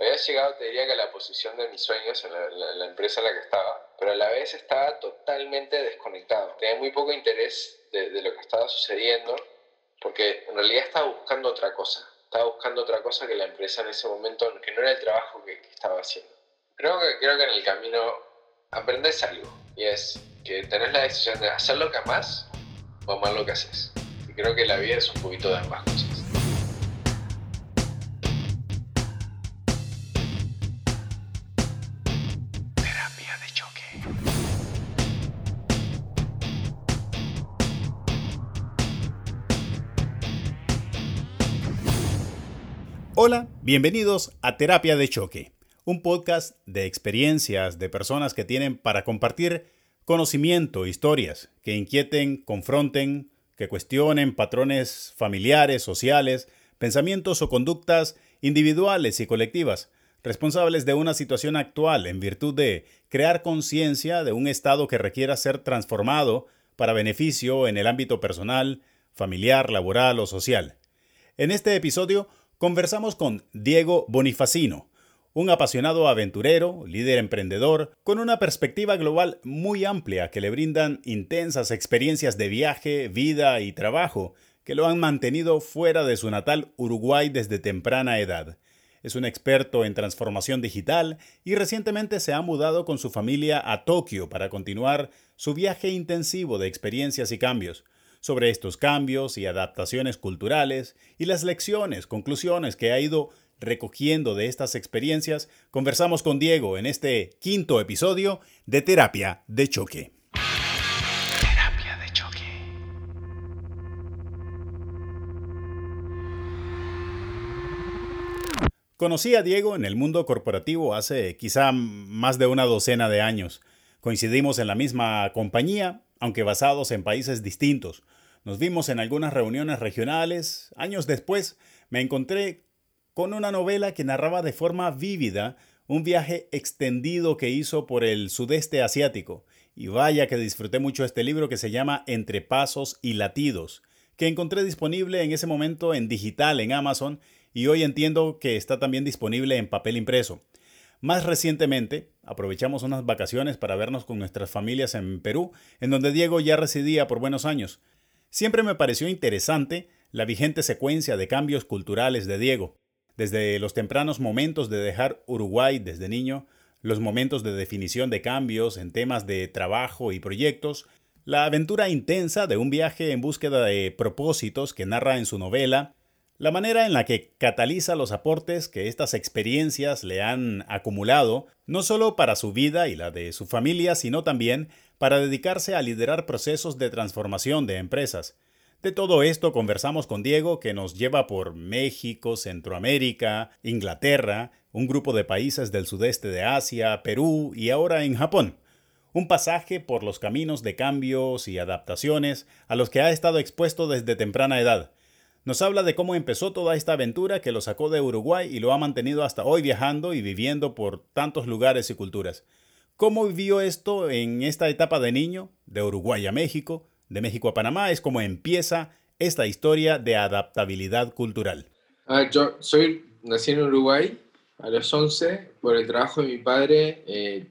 Había llegado, te diría que a la posición de mis sueños en la, empresa en la que estaba, pero a la vez estaba totalmente desconectado. Tenía muy poco interés de, lo que estaba sucediendo, porque en realidad estaba buscando otra cosa. Estaba buscando otra cosa que la empresa en ese momento, que no era el trabajo que, estaba haciendo. Creo que, creo que en el camino aprendes algo, y es que tenés la decisión de hacer lo que amas o amar lo que haces. Y creo que la vida es un poquito de ambas cosas. Hola, bienvenidos a Terapia de Choque, un podcast de experiencias de personas que tienen para compartir conocimiento, historias que inquieten, confronten, que cuestionen patrones familiares, sociales, pensamientos o conductas individuales y colectivas, responsables de una situación actual en virtud de crear conciencia de un estado que requiera ser transformado para beneficio en el ámbito personal, familiar, laboral o social. En este episodio conversamos con Diego Bonifacino, un apasionado aventurero, líder emprendedor, con una perspectiva global muy amplia que le brindan intensas experiencias de viaje, vida y trabajo que lo han mantenido fuera de su natal Uruguay desde temprana edad. Es un experto en transformación digital y recientemente se ha mudado con su familia a Tokio para continuar su viaje intensivo de experiencias y cambios sobre estos cambios y adaptaciones culturales y las lecciones, conclusiones que ha ido recogiendo de estas experiencias, conversamos con Diego en este quinto episodio de Terapia de Choque. Terapia de Choque. Conocí a Diego en el mundo corporativo hace quizá más de una docena de años. Coincidimos en la misma compañía, aunque basados en países distintos. Nos vimos en algunas reuniones regionales. Años después me encontré con una novela que narraba de forma vívida un viaje extendido que hizo por el sudeste asiático. Y vaya que disfruté mucho este libro que se llama Entre Pasos y Latidos, que encontré disponible en ese momento en digital en Amazon y hoy entiendo que está también disponible en papel impreso. Más recientemente, aprovechamos unas vacaciones para vernos con nuestras familias en Perú, en donde Diego ya residía por buenos años. Siempre me pareció interesante la vigente secuencia de cambios culturales de Diego, desde los tempranos momentos de dejar Uruguay desde niño, los momentos de definición de cambios en temas de trabajo y proyectos, la aventura intensa de un viaje en búsqueda de propósitos que narra en su novela, la manera en la que cataliza los aportes que estas experiencias le han acumulado, no solo para su vida y la de su familia, sino también para dedicarse a liderar procesos de transformación de empresas. De todo esto conversamos con Diego que nos lleva por México, Centroamérica, Inglaterra, un grupo de países del sudeste de Asia, Perú y ahora en Japón. Un pasaje por los caminos de cambios y adaptaciones a los que ha estado expuesto desde temprana edad nos habla de cómo empezó toda esta aventura que lo sacó de Uruguay y lo ha mantenido hasta hoy viajando y viviendo por tantos lugares y culturas. ¿Cómo vivió esto en esta etapa de niño, de Uruguay a México, de México a Panamá? Es como empieza esta historia de adaptabilidad cultural. Ah, yo soy, nací en Uruguay a los 11, por el trabajo de mi padre eh,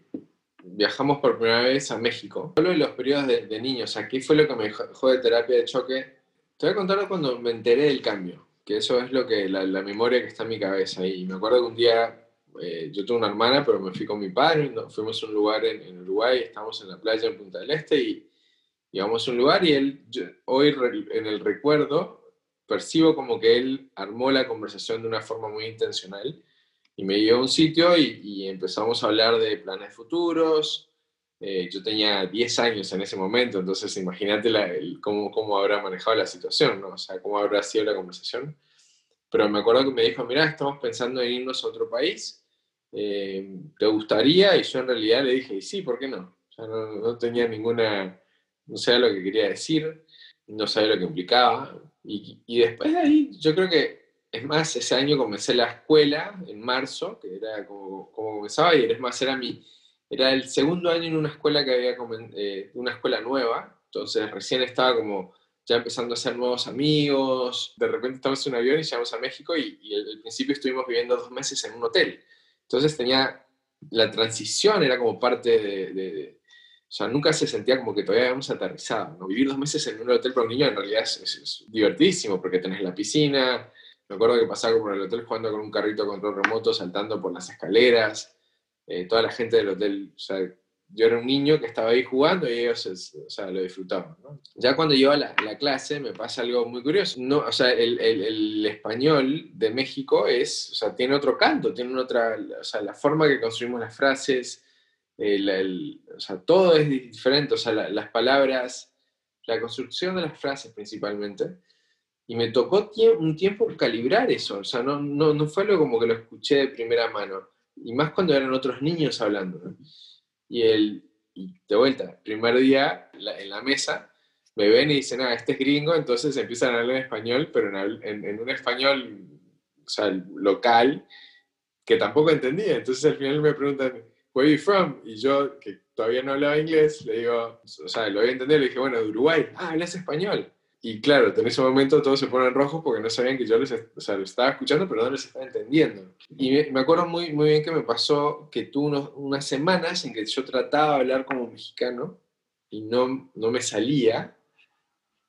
viajamos por primera vez a México. Hablo de los periodos de, de niños, aquí fue lo que me dejó de terapia de choque te voy a contar cuando me enteré del cambio, que eso es lo que la, memoria que está en mi cabeza. Y me acuerdo que un día eh, yo tengo una hermana, pero me fui con mi padre, fuimos a un lugar en, Uruguay, estábamos en la playa en Punta del Este y íbamos a un lugar y él, hoy en el recuerdo, percibo como que él armó la conversación de una forma muy intencional y me llevó a un sitio y, y empezamos a hablar de planes futuros, eh, yo tenía 10 años en ese momento, entonces imagínate cómo, cómo, habrá manejado la situación, ¿no? O sea, cómo habrá sido la conversación. Pero me acuerdo que me dijo, mira, estamos pensando en irnos a otro país, eh, ¿te gustaría? Y yo en realidad le dije, sí, ¿por qué no? Sea, no, no, tenía ninguna, no sabía lo que quería decir, no sabía lo que implicaba. Y, y después de ahí, yo creo que, es más, ese año comencé la escuela, en marzo, que era como, como comenzaba, y es más, era mi era el segundo año en una escuela que había, eh, una escuela nueva, entonces recién estaba como ya empezando a hacer nuevos amigos, de repente estamos en un avión y llegamos a México y, al principio estuvimos viviendo dos meses en un hotel. Entonces tenía, la transición era como parte de, o sea, nunca se sentía como que todavía habíamos aterrizado. ¿no? Vivir dos meses en un hotel para un niño en realidad es, divertidísimo porque tenés la piscina. Me acuerdo que pasaba por el hotel jugando con un carrito control remoto, saltando por las escaleras. Eh, toda la gente del hotel, o sea, yo era un niño que estaba ahí jugando y ellos o sea, lo disfrutaban. Ya cuando llevo a la, la, clase me pasa algo muy curioso. No, o sea, el, el, el, español de México es, o sea, tiene otro canto, tiene otra, o sea, la forma que construimos las frases, el, o sea, todo es diferente, o sea, las palabras, la construcción de las frases principalmente. Y me tocó un tiempo calibrar eso, o sea, no, no, no fue algo como que lo escuché de primera mano, y más cuando eran otros niños hablando. Y, el, de vuelta, primer día en la mesa, me ven y dicen, ah, este es gringo, entonces empiezan a hablar en español, pero en, en, un español o sea, local, que tampoco entendía. Entonces al final me preguntan, where are you from? Y yo, que todavía no hablaba inglés, le digo, o sea, lo había entendido, le dije, bueno, de Uruguay. Ah, hablas español. Y claro, en ese momento todos se ponen rojos porque no sabían que yo les, o sea, estaba escuchando, pero no les estaba entendiendo. Y me, acuerdo muy, muy bien que me pasó que tuve unas semanas en que yo trataba de hablar como mexicano y no, no me salía.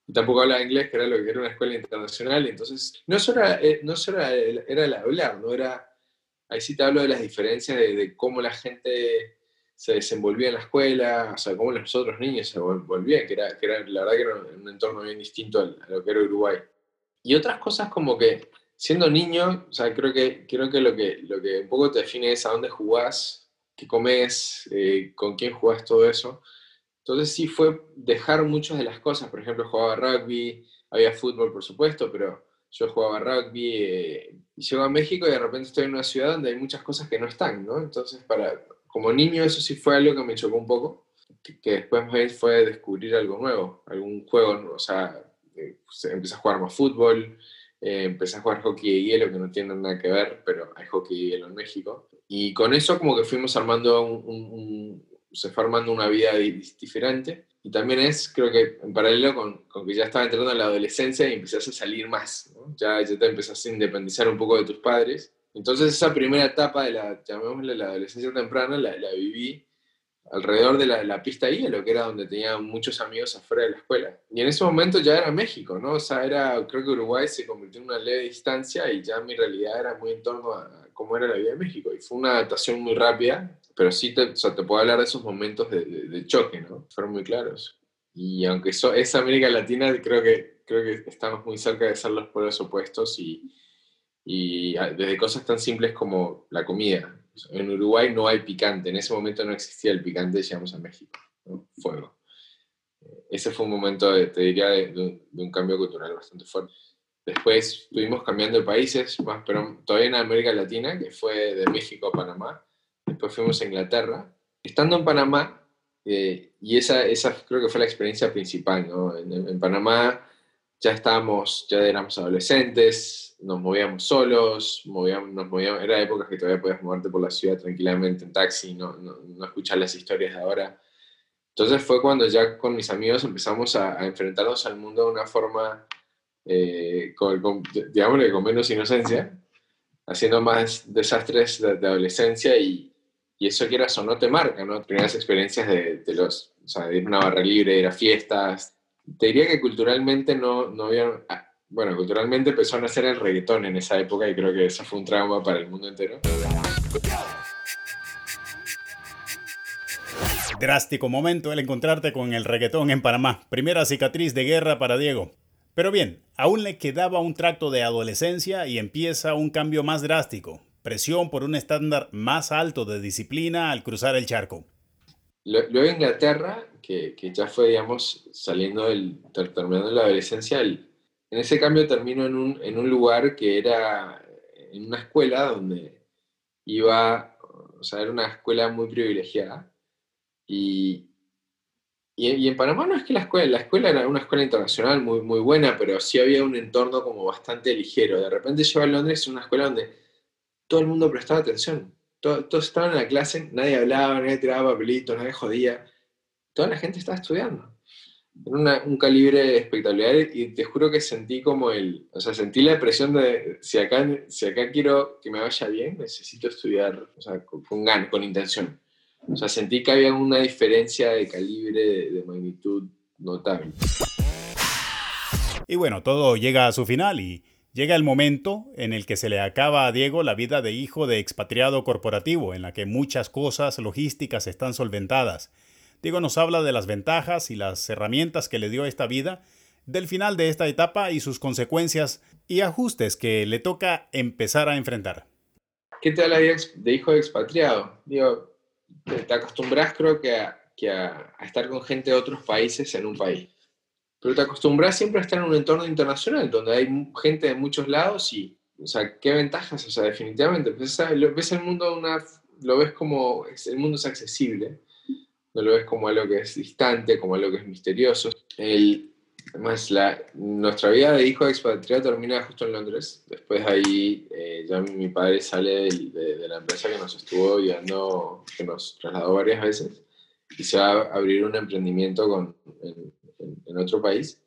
Y tampoco hablaba inglés, que era lo que era una escuela internacional. Entonces, no solo era, eh, no solo era, era el hablar, no era... Ahí sí te hablo de las diferencias de, de cómo la gente se desenvolvía en la escuela, o sea, cómo los otros niños se volvían, que era, que era la verdad que era un entorno bien distinto a lo que era Uruguay. Y otras cosas como que, siendo niño, o sea, creo que, creo que, lo, que lo que un poco te define es a dónde jugás, qué comes, eh, con quién jugás, todo eso. Entonces sí fue dejar muchas de las cosas, por ejemplo, jugaba rugby, había fútbol, por supuesto, pero yo jugaba rugby eh, y llego a México y de repente estoy en una ciudad donde hay muchas cosas que no están, ¿no? Entonces, para, como niño eso sí fue algo que me chocó un poco, que, después fue descubrir algo nuevo, algún juego, o sea, eh, empecé a jugar más fútbol, eh, empecé a jugar hockey de hielo, que no tiene nada que ver, pero hay hockey de hielo en México. Y con eso como que fuimos armando un, se fue armando una vida diferente. Y también es, creo que en paralelo con, con, que ya estaba entrando en la adolescencia y empezás a salir más, ya, ya te empezás a independizar un poco de tus padres entonces esa primera etapa de la, llamémosle la adolescencia temprana, la, la viví alrededor de la, la, pista hielo, que era donde tenía muchos amigos afuera de la escuela. Y en ese momento ya era México, ¿no? O sea, era, creo que Uruguay se convirtió en una leve distancia y ya mi realidad era muy en torno a cómo era la vida de México. Y fue una adaptación muy rápida, pero sí te, o sea, te puedo hablar de esos momentos de, de, choque, ¿no? Fueron muy claros. Y aunque eso es América Latina, creo que, creo que estamos muy cerca de ser los pueblos opuestos y y ah, desde cosas tan simples como la comida. En Uruguay no hay picante, en ese momento no existía el picante, llegamos a México, fuego. Eh, ese fue un momento, de, te diría, de, un cambio cultural bastante fuerte. Después estuvimos cambiando de países, más, pero todavía en América Latina, que fue de México a Panamá. Después fuimos a Inglaterra. Estando en Panamá, eh, y esa, esa creo que fue la experiencia principal, ¿no? En, en Panamá ya estábamos, ya éramos adolescentes, nos movíamos solos, movíamos, nos movíamos, era épocas que todavía podías moverte por la ciudad tranquilamente en taxi, no, no, no escuchar las historias de ahora. Entonces fue cuando ya con mis amigos empezamos a, enfrentarnos al mundo de una forma, eh, con, con, con menos inocencia, haciendo más desastres de, adolescencia y, y, eso quieras o no te marca, ¿no? Primeras experiencias de, de los, o sea, de ir a una barra libre, ir a fiestas. Te diría que culturalmente no, no había bueno, culturalmente empezó a nacer el reggaetón en esa época y creo que eso fue un trauma para el mundo entero. Drástico momento el encontrarte con el reggaetón en Panamá. Primera cicatriz de guerra para Diego. Pero bien, aún le quedaba un tracto de adolescencia y empieza un cambio más drástico. Presión por un estándar más alto de disciplina al cruzar el charco. Luego Inglaterra, que, que ya fue, digamos, saliendo del, terminando la adolescencia, el, en ese cambio termino en un, en un lugar que era en una escuela donde iba, o sea, era una escuela muy privilegiada. Y, y, en Panamá no es que la escuela, la escuela era una escuela internacional muy, muy buena, pero sí había un entorno como bastante ligero. De repente llego a Londres, una escuela donde todo el mundo prestaba atención. todos estaban en la clase, nadie hablaba, nadie tiraba papelitos, nadie jodía. Toda la gente estaba estudiando. Un calibre espectacular y te juro que sentí como el, o sea, sentí la presión de, si acá, si acá quiero que me vaya bien, necesito estudiar, o sea, con, con con intención. O sea, sentí que había una diferencia de calibre, de, magnitud notable. Y bueno, todo llega a su final y llega el momento en el que se le acaba a Diego la vida de hijo de expatriado corporativo, en la que muchas cosas logísticas están solventadas Diego nos habla de las ventajas y las herramientas que le dio esta vida, del final de esta etapa y sus consecuencias y ajustes que le toca empezar a enfrentar. ¿Qué tal la vida de hijo de expatriado? Digo, te acostumbras creo que, a, a, estar con gente de otros países en un país. Pero te acostumbras siempre a estar en un entorno internacional donde hay gente de muchos lados y, o sea, ¿qué ventajas? O sea, definitivamente, pues, ves el mundo una, lo ves como, el mundo es accesible no lo ves como algo que es distante, como algo que es misterioso. El, además, la, nuestra vida de hijo de expatriado termina justo en Londres. Después de ahí, eh, ya mi padre sale de, la empresa que nos estuvo guiando, que nos trasladó varias veces, y se va a abrir un emprendimiento con, en, otro país.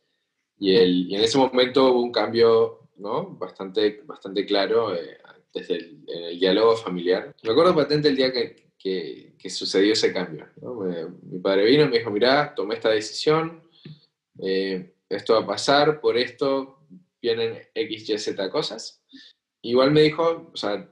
Y, el, y, en ese momento hubo un cambio ¿no? bastante, bastante claro eh, desde el, el, diálogo familiar. Me acuerdo patente el día que, que, sucedió ese cambio. mi padre vino y me dijo, mira, tomé esta decisión, eh, esto va a pasar, por esto vienen X, Y, Z cosas. Igual me dijo, o sea,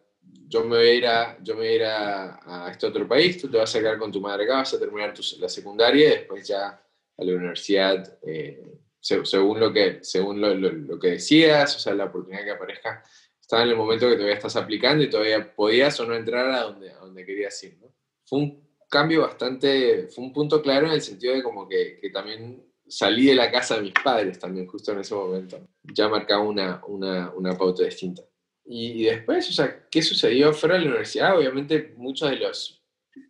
yo me voy a ir a, yo me voy a, ir a, este otro país, tú te vas a quedar con tu madre acá, vas a terminar tu, la secundaria y después ya a la universidad, eh, según, lo que, según lo, lo, que decías, o sea, la oportunidad que aparezca, estaba en el momento que todavía estás aplicando y todavía podías o no entrar a donde, donde querías ir. ¿no? Fue un cambio bastante, fue un punto claro en el sentido de como que, que también salí de la casa de mis padres también justo en ese momento. Ya marcaba una, una, una pauta distinta. Y, después, o sea, ¿qué sucedió fuera de la universidad? Obviamente muchos de los,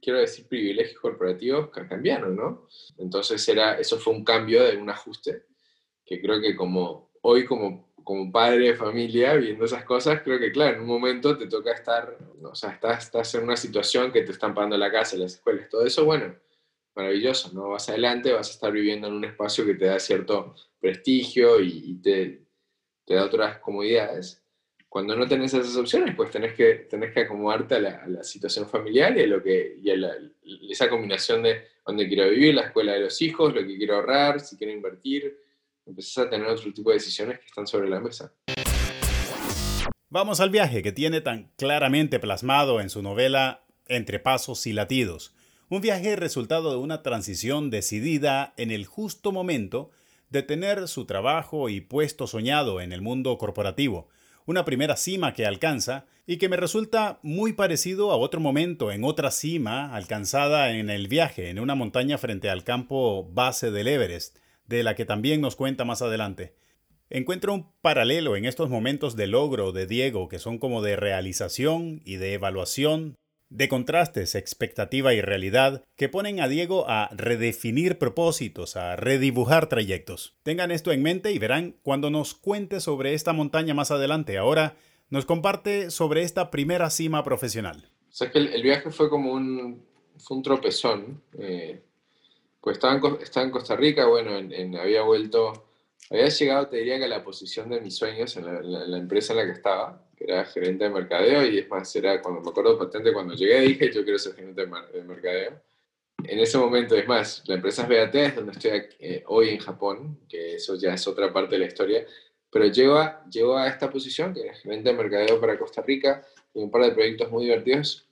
quiero decir, privilegios corporativos cambiaron, ¿no? Entonces era, eso fue un cambio de un ajuste que creo que como hoy como como padre de familia, viendo esas cosas, creo que, claro, en un momento te toca estar, o sea, estás, estás en una situación que te están pagando la casa, las escuelas, todo eso, bueno, maravilloso, ¿no? Vas adelante, vas a estar viviendo en un espacio que te da cierto prestigio y, te, te, da otras comodidades. Cuando no tenés esas opciones, pues tenés que, tenés que acomodarte a la, situación familiar y a, lo que, y a esa combinación de dónde quiero vivir, la escuela de los hijos, lo que quiero ahorrar, si quiero invertir, a tener otro tipo de decisiones que están sobre la mesa. Vamos al viaje que tiene tan claramente plasmado en su novela Entre Pasos y Latidos. Un viaje resultado de una transición decidida en el justo momento de tener su trabajo y puesto soñado en el mundo corporativo, una primera cima que alcanza y que me resulta muy parecido a otro momento en otra cima alcanzada en el viaje en una montaña frente al campo base del Everest, de la que también nos cuenta más adelante. Encuentro un paralelo en estos momentos de logro de Diego que son como de realización y de evaluación, de contrastes, expectativa y realidad, que ponen a Diego a redefinir propósitos, a redibujar trayectos. Tengan esto en mente y verán cuando nos cuente sobre esta montaña más adelante. Ahora nos comparte sobre esta primera cima profesional. O sea, que el, viaje fue como un, un tropezón. Eh, pues estaba en, estaba en Costa Rica, bueno, en, había vuelto, había llegado, te diría que a la posición de mis sueños en la, empresa en la que estaba, que era gerente de mercadeo, y es más, era cuando me acuerdo patente, cuando llegué dije, yo quiero ser gerente de, mercadeo. En ese momento, es más, la empresa es BAT, es donde estoy eh, hoy en Japón, que eso ya es otra parte de la historia, pero llego a, llego a esta posición, que era gerente de mercadeo para Costa Rica, y un par de proyectos muy divertidos,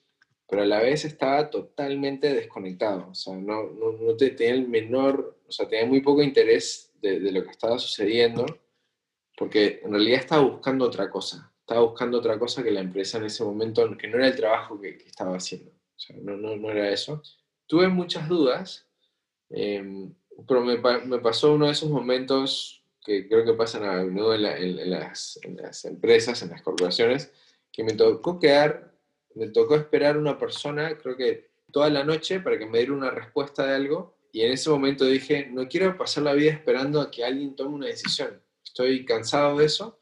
pero a la vez estaba totalmente desconectado, o sea, no, no, no tenía el menor, o sea, tenía muy poco interés de, lo que estaba sucediendo, porque en realidad estaba buscando otra cosa, estaba buscando otra cosa que la empresa en ese momento, que no era el trabajo que, estaba haciendo, o sea, no, era eso. Tuve muchas dudas, em, pero me, pasó uno de esos momentos que creo que pasan a menudo en, en, las, en las empresas, en las corporaciones, que me tocó quedar me tocó esperar una persona, creo que toda la noche, para que me diera una respuesta de algo. Y en ese momento dije, no quiero pasar la vida esperando a que alguien tome una decisión. Estoy cansado de eso.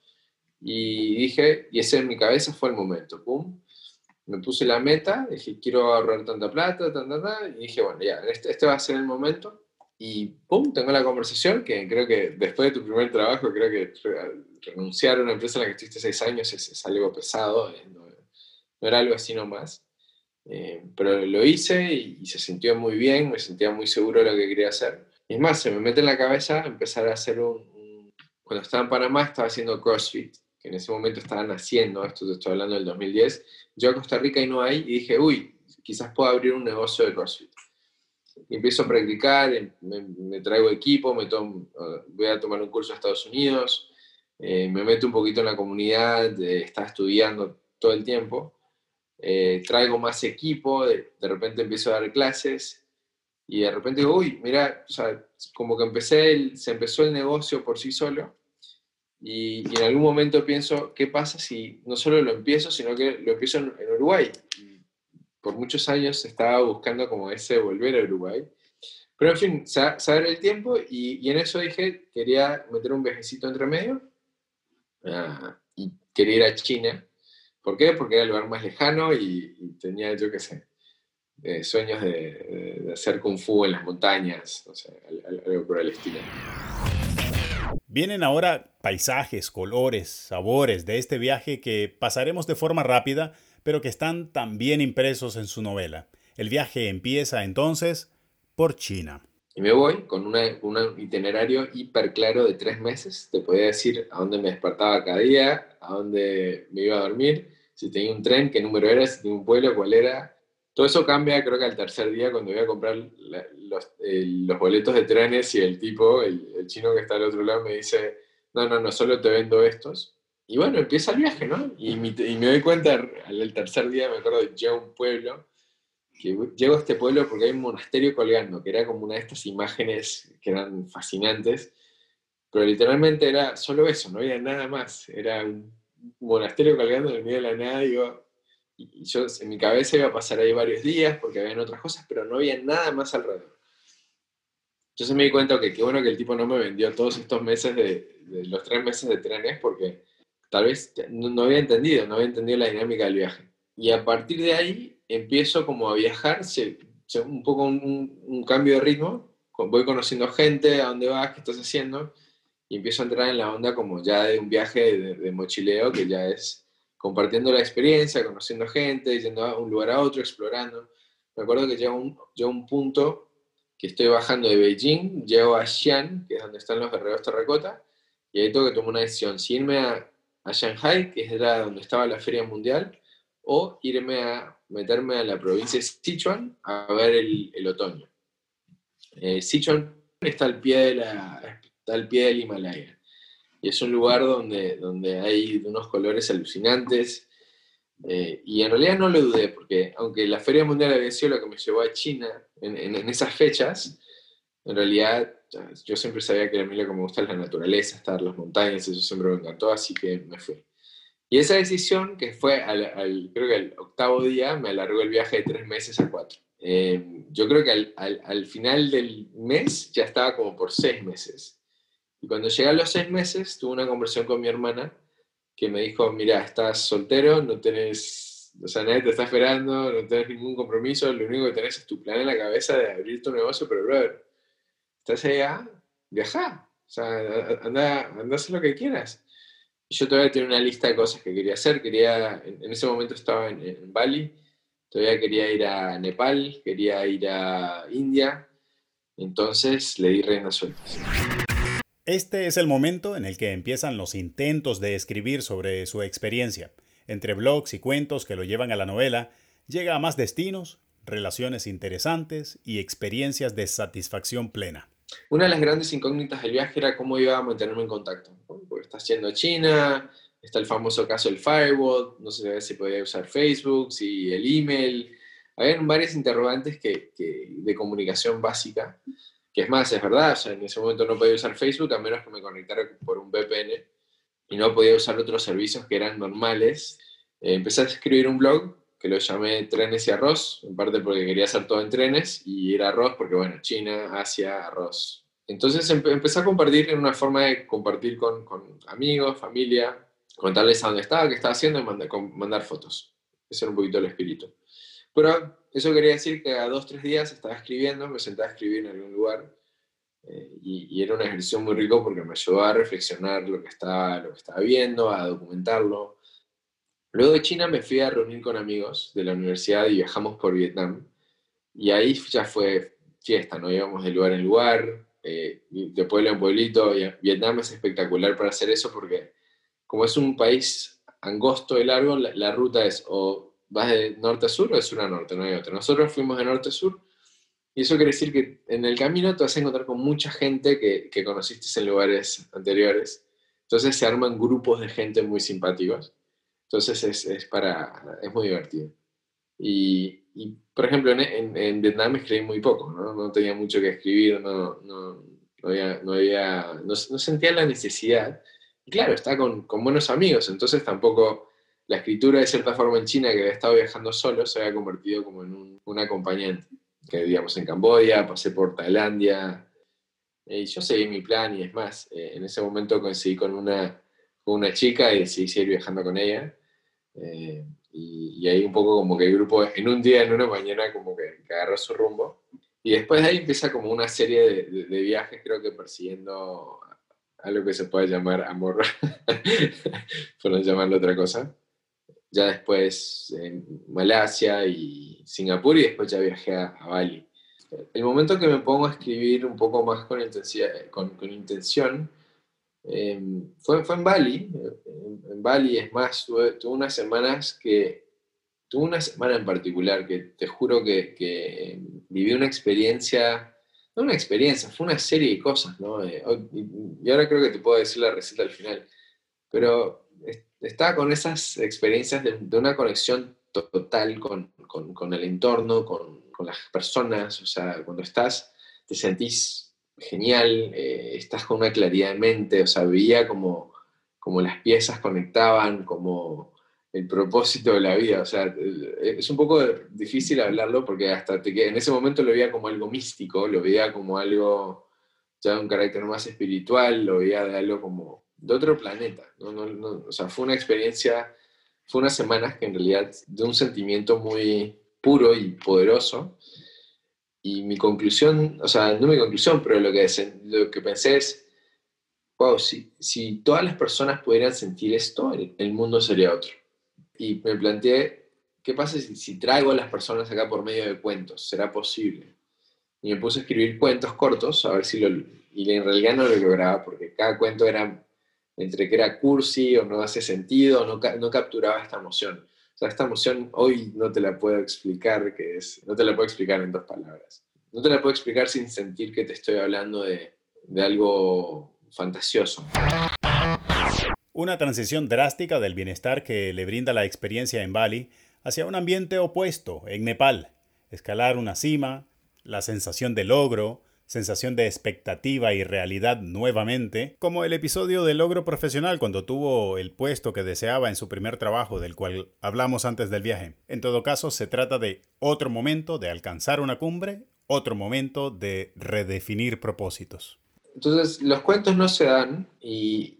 Y dije, y ese en mi cabeza fue el momento. Pum. Me puse la meta, dije, quiero ahorrar tanta plata, tanta, tanta. Y dije, bueno, ya, este, este va a ser el momento. y pum, tengo la conversación que creo que después de tu primer trabajo, creo que renunciar a una empresa en la que estuviste seis años es, algo pesado, eh, no, era algo así nomás. Eh, pero lo hice y, se sintió muy bien, me sentía muy seguro de lo que quería hacer. Y es más, se me mete en la cabeza empezar a hacer un, Cuando estaba en Panamá estaba haciendo CrossFit, que en ese momento estaban haciendo, esto te estoy hablando del 2010. Yo a Costa Rica y no hay, y dije, uy, quizás puedo abrir un negocio de CrossFit empiezo a practicar, em, me, traigo equipo, me voy a tomar un curso a Estados Unidos, eh, me meto un poquito en la comunidad, de, estar estudiando todo el tiempo, eh, traigo más equipo, de, repente empiezo a dar clases y de repente digo, uy, mira, o sea, como que empecé se empezó el negocio por sí solo y, en algún momento pienso, ¿qué pasa si no solo lo empiezo, sino que lo empiezo en, en Uruguay? por muchos años estaba buscando como ese volver a Uruguay. Pero en fin, saber el tiempo y, en eso dije, quería meter un viajecito entre medio ah, y quería ir a China. ¿Por qué? Porque era el lugar más lejano y, tenía, yo qué sé, eh, sueños de, hacer kung fu en las montañas, o sea, algo por el estilo. Vienen ahora paisajes, colores, sabores de este viaje que pasaremos de forma rápida pero que están también impresos en su novela. El viaje empieza entonces por China. Y me voy con un itinerario hiper claro de tres meses. Te podía decir a dónde me despertaba cada día, a dónde me iba a dormir, si tenía un tren, qué número era, si tenía un pueblo, cuál era. Todo eso cambia, creo que al tercer día, cuando voy a comprar los, los, boletos de trenes y el tipo, el, el chino que está al otro lado, me dice, no, no, no, solo te vendo estos y bueno, empieza el viaje, ¿no? Y, me doy cuenta, al tercer día me acuerdo, llego a un pueblo, que llego a este pueblo porque hay un monasterio colgando, que era como una de estas imágenes que eran fascinantes, pero literalmente era solo eso, no había nada más, era un monasterio colgando en el medio de la nada, digo, y yo en mi cabeza iba a pasar ahí varios días porque habían otras cosas, pero no había nada más alrededor. Entonces me di cuenta que qué bueno que el tipo no me vendió todos estos meses de, de los tres meses de trenes porque tal vez no, había entendido, no había entendido la dinámica del viaje. Y a partir de ahí empiezo como a viajar, se, un poco un, cambio de ritmo, voy conociendo gente, a dónde vas, qué estás haciendo, y empiezo a entrar en la onda como ya de un viaje de, mochileo, que ya es compartiendo la experiencia, conociendo gente, yendo a un lugar a otro, explorando. Me acuerdo que llego un, a un punto que estoy bajando de Beijing, llego a Xi'an, que es donde están los guerreros terracota, y ahí tengo que tomar una decisión, si irme a a Shanghai, que era donde estaba la feria mundial, o irme a meterme a la provincia de Sichuan a ver el, otoño. Eh, Sichuan está al, pie de la, está al pie del Himalaya y es un lugar donde, donde hay unos colores alucinantes. Eh, y en realidad no lo dudé, porque aunque la Feria Mundial había sido lo que me llevó a China en, en esas fechas, en realidad yo siempre sabía que a mí lo que me gusta es la naturaleza, estar en las montañas, eso siempre me encantó, así que me fui. Y esa decisión, que fue al, creo que el octavo día, me alargó el viaje de tres meses a cuatro. Eh, yo creo que al, al, final del mes ya estaba como por seis meses. Y cuando llegué a los seis meses, tuve una conversación con mi hermana que me dijo, mira, estás soltero, no tenés, o sea, nadie te está esperando, no tenés ningún compromiso, lo único que tenés es tu plan en la cabeza de abrir tu negocio, pero brother, estás allá, viaja, o sea, anda, anda a hacer lo que quieras. Yo todavía tenía una lista de cosas que quería hacer, quería, en, ese momento estaba en, Bali, todavía quería ir a Nepal, quería ir a India, entonces le di reinas sueltas. Este es el momento en el que empiezan los intentos de escribir sobre su experiencia. Entre blogs y cuentos que lo llevan a la novela, llega a más destinos, relaciones interesantes y experiencias de satisfacción plena. Una de las grandes incógnitas del viaje era cómo iba a mantenerme en contacto. Porque estás yendo a China, está el famoso caso del firewall, no sé si podía usar Facebook, si el email. Habían varias interrogantes que, de comunicación básica, es más, es verdad, o sea, en ese momento no podía usar Facebook a menos que me conectara por un VPN y no podía usar otros servicios que eran normales. Eh, empecé a escribir un blog que lo llamé Trenes y Arroz, en parte porque quería hacer todo en trenes y ir arroz porque, bueno, China, Asia, arroz. Entonces empecé a compartir en una forma de compartir con, con, amigos, familia, contarles a dónde estaba, qué estaba haciendo y mandar fotos. Ese era un poquito el espíritu. Pero eso quería decir que a dos, tres días estaba escribiendo, me sentaba a escribir en algún lugar Eh, y, era un ejercicio muy rico porque me ayudó a reflexionar lo que, estaba, lo que estaba viendo, a documentarlo. Luego de China me fui a reunir con amigos de la universidad y viajamos por Vietnam. Y ahí ya fue fiesta, ¿no? Íbamos de lugar en lugar, eh, de pueblo en pueblito. Vietnam es espectacular para hacer eso porque como es un país angosto y largo, la, ruta es o vas de norte a sur o de sur a norte, no hay otra. Nosotros fuimos de norte a sur y eso quiere decir que en el camino te vas a encontrar con mucha gente que, que conociste en lugares anteriores. Entonces se arman grupos de gente muy simpáticos. Entonces es, es para, es muy divertido. Y, y por ejemplo, en, en, Vietnam escribí muy poco, ¿no? no tenía mucho que escribir, no, no, no, había, no, había, no, sentía la necesidad. Y claro, está con, con, buenos amigos, entonces tampoco la escritura de cierta forma en China, que había estado viajando solo, se había convertido como en un, un acompañante que vivíamos en Camboya, pasé por Tailandia, y yo seguí mi plan y es más, eh, en ese momento coincidí con una, con una chica y decidí seguir viajando con ella. Eh, y, ahí un poco como que el grupo en un día, en una mañana, como que, agarró su rumbo. Y después de ahí empieza como una serie de, de, viajes, creo que persiguiendo algo que se puede llamar amor, por no llamarlo otra cosa ya después en Malasia y Singapur y después ya viajé a, Bali. El momento que me pongo a escribir un poco más con, intensidad, con, con intención em, fue, fue en Bali. En, Bali, es más, tuve, unas semanas que, tuve una semana en particular que te juro que, que viví una experiencia, no una experiencia, fue una serie de cosas, ¿no? Eh, y ahora creo que te puedo decir la receta al final, pero estaba con esas experiencias de, una conexión total con, con, el entorno, con, con, las personas, o sea, cuando estás, te sentís genial, eh, estás con una claridad de mente, o sea, veía como, como las piezas conectaban, como el propósito de la vida, o sea, eh, es un poco difícil hablarlo porque hasta en ese momento lo veía como algo místico, lo veía como algo ya de un carácter más espiritual, lo veía de algo como de otro planeta. ¿no? No, o sea, fue una experiencia, fue unas semanas que en realidad de un sentimiento muy puro y poderoso. Y mi conclusión, o sea, no mi conclusión, pero lo que, lo que pensé es, wow, si, si todas las personas pudieran sentir esto, el, mundo sería otro. Y me planteé, ¿qué pasa si, si traigo a las personas acá por medio de cuentos? ¿Será posible? Y me puse a escribir cuentos cortos, a ver si lo... Y en realidad no lo lograba, porque cada cuento era entre que era cursi o no hace sentido, no, no capturaba esta emoción. O sea, esta emoción hoy no te la puedo explicar, que es, no te la puedo explicar en dos palabras. No te la puedo explicar sin sentir que te estoy hablando de, de algo fantasioso. Una transición drástica del bienestar que le brinda la experiencia en Bali hacia un ambiente opuesto, en Nepal. Escalar una cima, la sensación de logro, sensación de expectativa y realidad nuevamente, como el episodio del logro profesional cuando tuvo el puesto que deseaba en su primer trabajo del cual hablamos antes del viaje. En todo caso, se trata de otro momento de alcanzar una cumbre, otro momento de redefinir propósitos. Entonces, los cuentos no se dan y,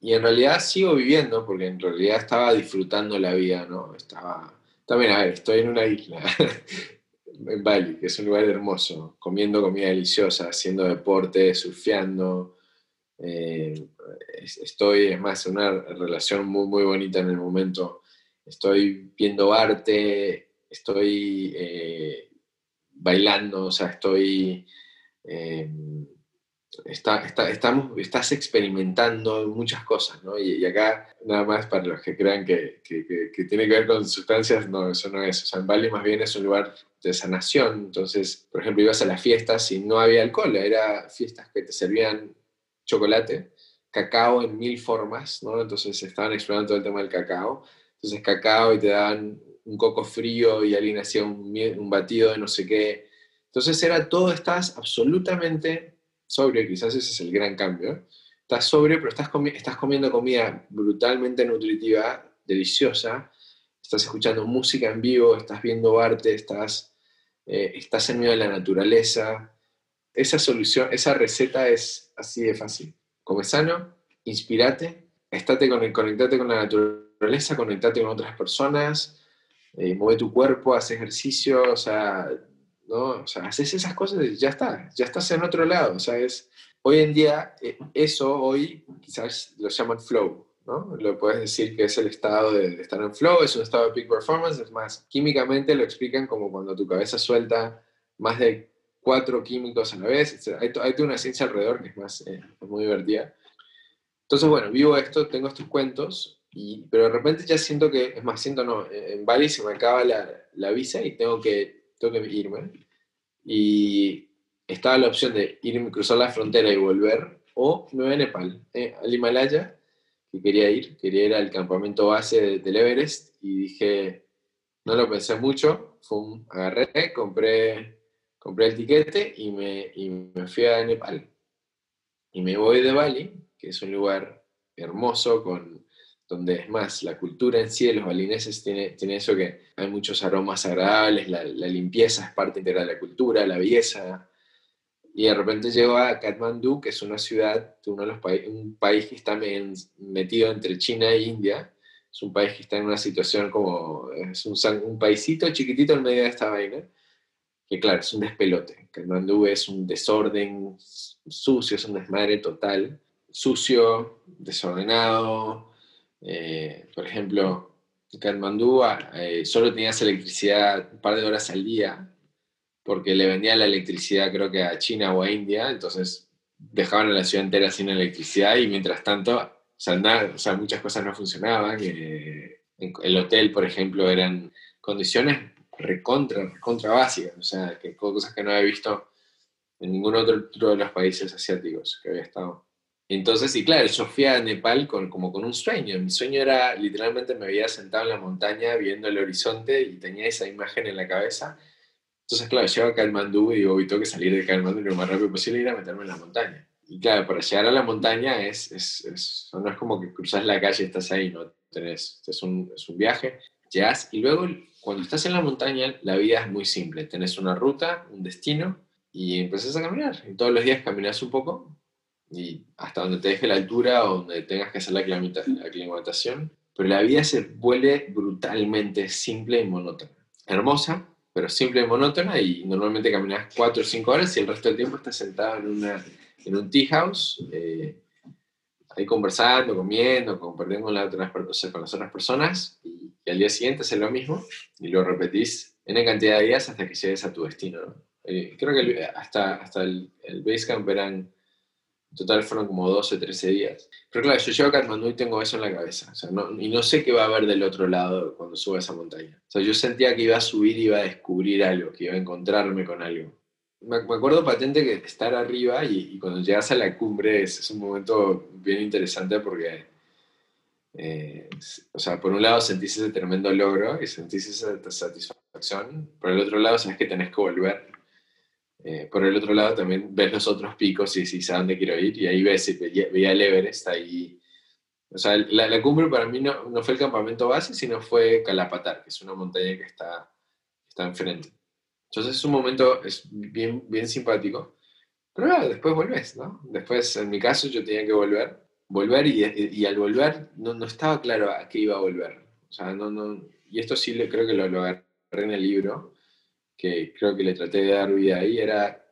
en realidad sigo viviendo porque en realidad estaba disfrutando la vida, ¿no? Estaba... También, a ver, estoy en una isla. en Bali, que es un lugar hermoso, comiendo comida deliciosa, haciendo deporte, surfeando. Eh, estoy, es más, en una relación muy, muy bonita en el momento. Estoy viendo arte, estoy eh, bailando, o sea, estoy... Eh, está, estamos, estás experimentando muchas cosas, ¿no? Y, acá, nada más para los que crean que, que, que, tiene que ver con sustancias, no, eso no es. O sea, en Bali más bien es un lugar de sanación. Entonces, por ejemplo, ibas a las fiestas y no había alcohol, era fiestas que te servían chocolate, cacao en mil formas, ¿no? Entonces estaban explorando todo el tema del cacao. Entonces, cacao y te daban un coco frío y alguien hacía un, un batido de no sé qué. Entonces era todo, estás absolutamente sobrio, quizás ese es el gran cambio. Estás sobrio, pero estás, estás comiendo comida brutalmente nutritiva, deliciosa, estás escuchando música en vivo, estás viendo arte, estás, eh, estás en medio de la naturaleza. Esa solución, esa receta es así de fácil. Come sano, inspirate, estate con, conectate con la naturaleza, conectate con otras personas, eh, mueve tu cuerpo, haz ejercicio, o sea, ¿no? O sea, haces esas cosas y ya está, ya estás en otro lado, o sea, es, hoy en día, eh, eso hoy quizás lo llaman flow, ¿no? Lo puedes decir que es el estado de, estar en flow, es un estado de peak performance, es más, químicamente lo explican como cuando tu cabeza suelta más de cuatro químicos a la vez, hay, hay una ciencia alrededor que es más, eh, muy divertida. Entonces, bueno, vivo esto, tengo estos cuentos, y, pero de repente ya siento que, es más, siento no, en Bali se me acaba la, la visa y tengo que, tengo que irme. Y estaba la opción de irme, cruzar la frontera y volver, o me voy a Nepal, eh, al Himalaya, que quería ir, quería ir al campamento base del Everest, y dije, no lo pensé mucho, fue agarré, compré, compré el tiquete y me, y me fui a Nepal. Y me voy de Bali, que es un lugar hermoso, con, donde es más, la cultura en sí de los balineses tiene, tiene eso que hay muchos aromas agradables, la, la limpieza es parte integral de la cultura, la belleza. Y de repente llego a Kathmandú, que es una ciudad, uno de los un país que está metido entre China e India. Es un país que está en una situación como, es un, un paisito chiquitito en medio de esta vaina, que claro, es un despelote. Kathmandú es un desorden sucio, es un desmadre total, sucio, desordenado, eh, por ejemplo, Katmandú eh, solo tenías electricidad un par de horas al día, porque le vendían la electricidad creo que a China o a India, entonces dejaban a la ciudad entera sin electricidad y mientras tanto, o muchas cosas no funcionaban. Eh, el hotel, por ejemplo, eran condiciones recontra, recontra básicas, o sea, que, cosas que no había visto en ningún otro de los países asiáticos que había estado. Entonces, y claro, yo fui a Nepal con, como con un sueño. Mi sueño era, literalmente me había sentado en la montaña viendo el horizonte y tenía esa imagen en la cabeza. Entonces, claro, llego a Kathmandú y digo, tengo que salir de Kathmandú lo más rápido posible y ir a meterme en la montaña. Y claro, para llegar a la montaña es, es, es no es como que cruzas la calle y estás ahí, no tenés, es un, es un viaje, llegas y luego cuando estás en la montaña la vida es muy simple, tenés una ruta, un destino y empezás a caminar. Y todos los días caminas un poco, y hasta donde te deje la altura o donde tengas que hacer la aclimatación, pero la vida se vuelve brutalmente simple y monótona. Hermosa, pero simple y monótona y normalmente caminas 4 o 5 horas y el resto del tiempo estás sentado en, una, en un tea house, eh, ahí conversando, comiendo, compartiendo con, las otras personas y, al día siguiente haces lo mismo y lo repetís en cantidad de días hasta que llegues a tu destino. Eh, creo que hasta, hasta el, el Basecamp eran total fueron como 12, 13 días. Pero claro, yo llego a Kathmandú y tengo eso en la cabeza. y no sé qué va a haber del otro lado cuando suba esa montaña. O sea, yo sentía que iba a subir y iba a descubrir algo, que iba a encontrarme con algo. Me, acuerdo patente que estar arriba y, cuando llegas a la cumbre es, un momento bien interesante porque, eh, o sea, por un lado sentís ese tremendo logro y sentís esa satisfacción, por el otro lado sabes que tenés que volver eh, por el otro lado también ves los otros picos y decís a dónde quiero ir y ahí ves, veía, el Everest ahí. O sea, la, cumbre para mí no, no, fue el campamento base, sino fue Calapatar, que es una montaña que está, está enfrente. Entonces es un momento es bien, bien simpático. Pero después volvés, ¿no? Después, en mi caso, yo tenía que volver. Volver y, y, al volver no, no, estaba claro a qué iba a volver. O sea, no, no, y esto sí le, creo que lo, lo agarré en el libro que creo que le traté de dar vida ahí, era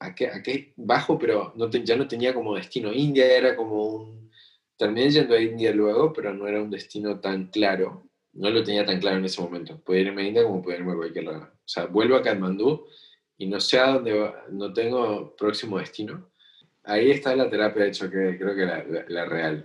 a qué, a qué bajo, pero no ya no tenía como destino. India era como un... Terminé yendo a India luego, pero no era un destino tan claro. No lo tenía tan claro en ese momento. Puede irme a India como puede irme a cualquier lado. O sea, vuelvo a Kathmandú y no sé a dónde no tengo próximo destino. Ahí está la terapia de choque, creo que la, la real.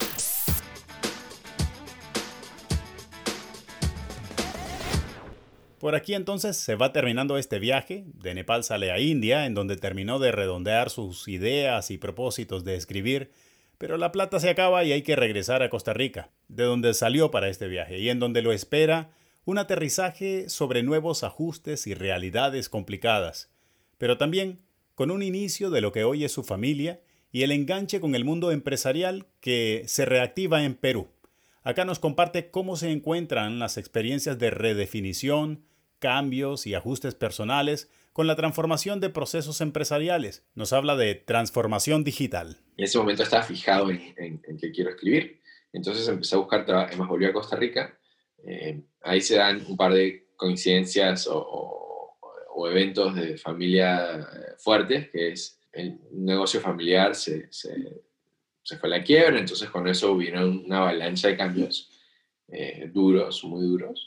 Por aquí entonces se va terminando este viaje. De Nepal sale a India, en donde terminó de redondear sus ideas y propósitos de escribir. Pero la plata se acaba y hay que regresar a Costa Rica, de donde salió para este viaje y en donde lo espera un aterrizaje sobre nuevos ajustes y realidades complicadas, pero también con un inicio de lo que hoy es su familia y el enganche con el mundo empresarial que se reactiva en Perú. Acá nos comparte cómo se encuentran las experiencias de redefinición, cambios y ajustes personales con la transformación de procesos empresariales. Nos habla de transformación digital. En ese momento estaba fijado en, en, qué quiero escribir. Entonces empecé a buscar trabajo, además volví a Costa Rica. Eh, ahí se dan un par de coincidencias o, eventos de familia eh, fuertes, que es el negocio familiar se, se, fue a la quiebra, entonces con eso hubo una avalancha de cambios eh, duros, muy duros,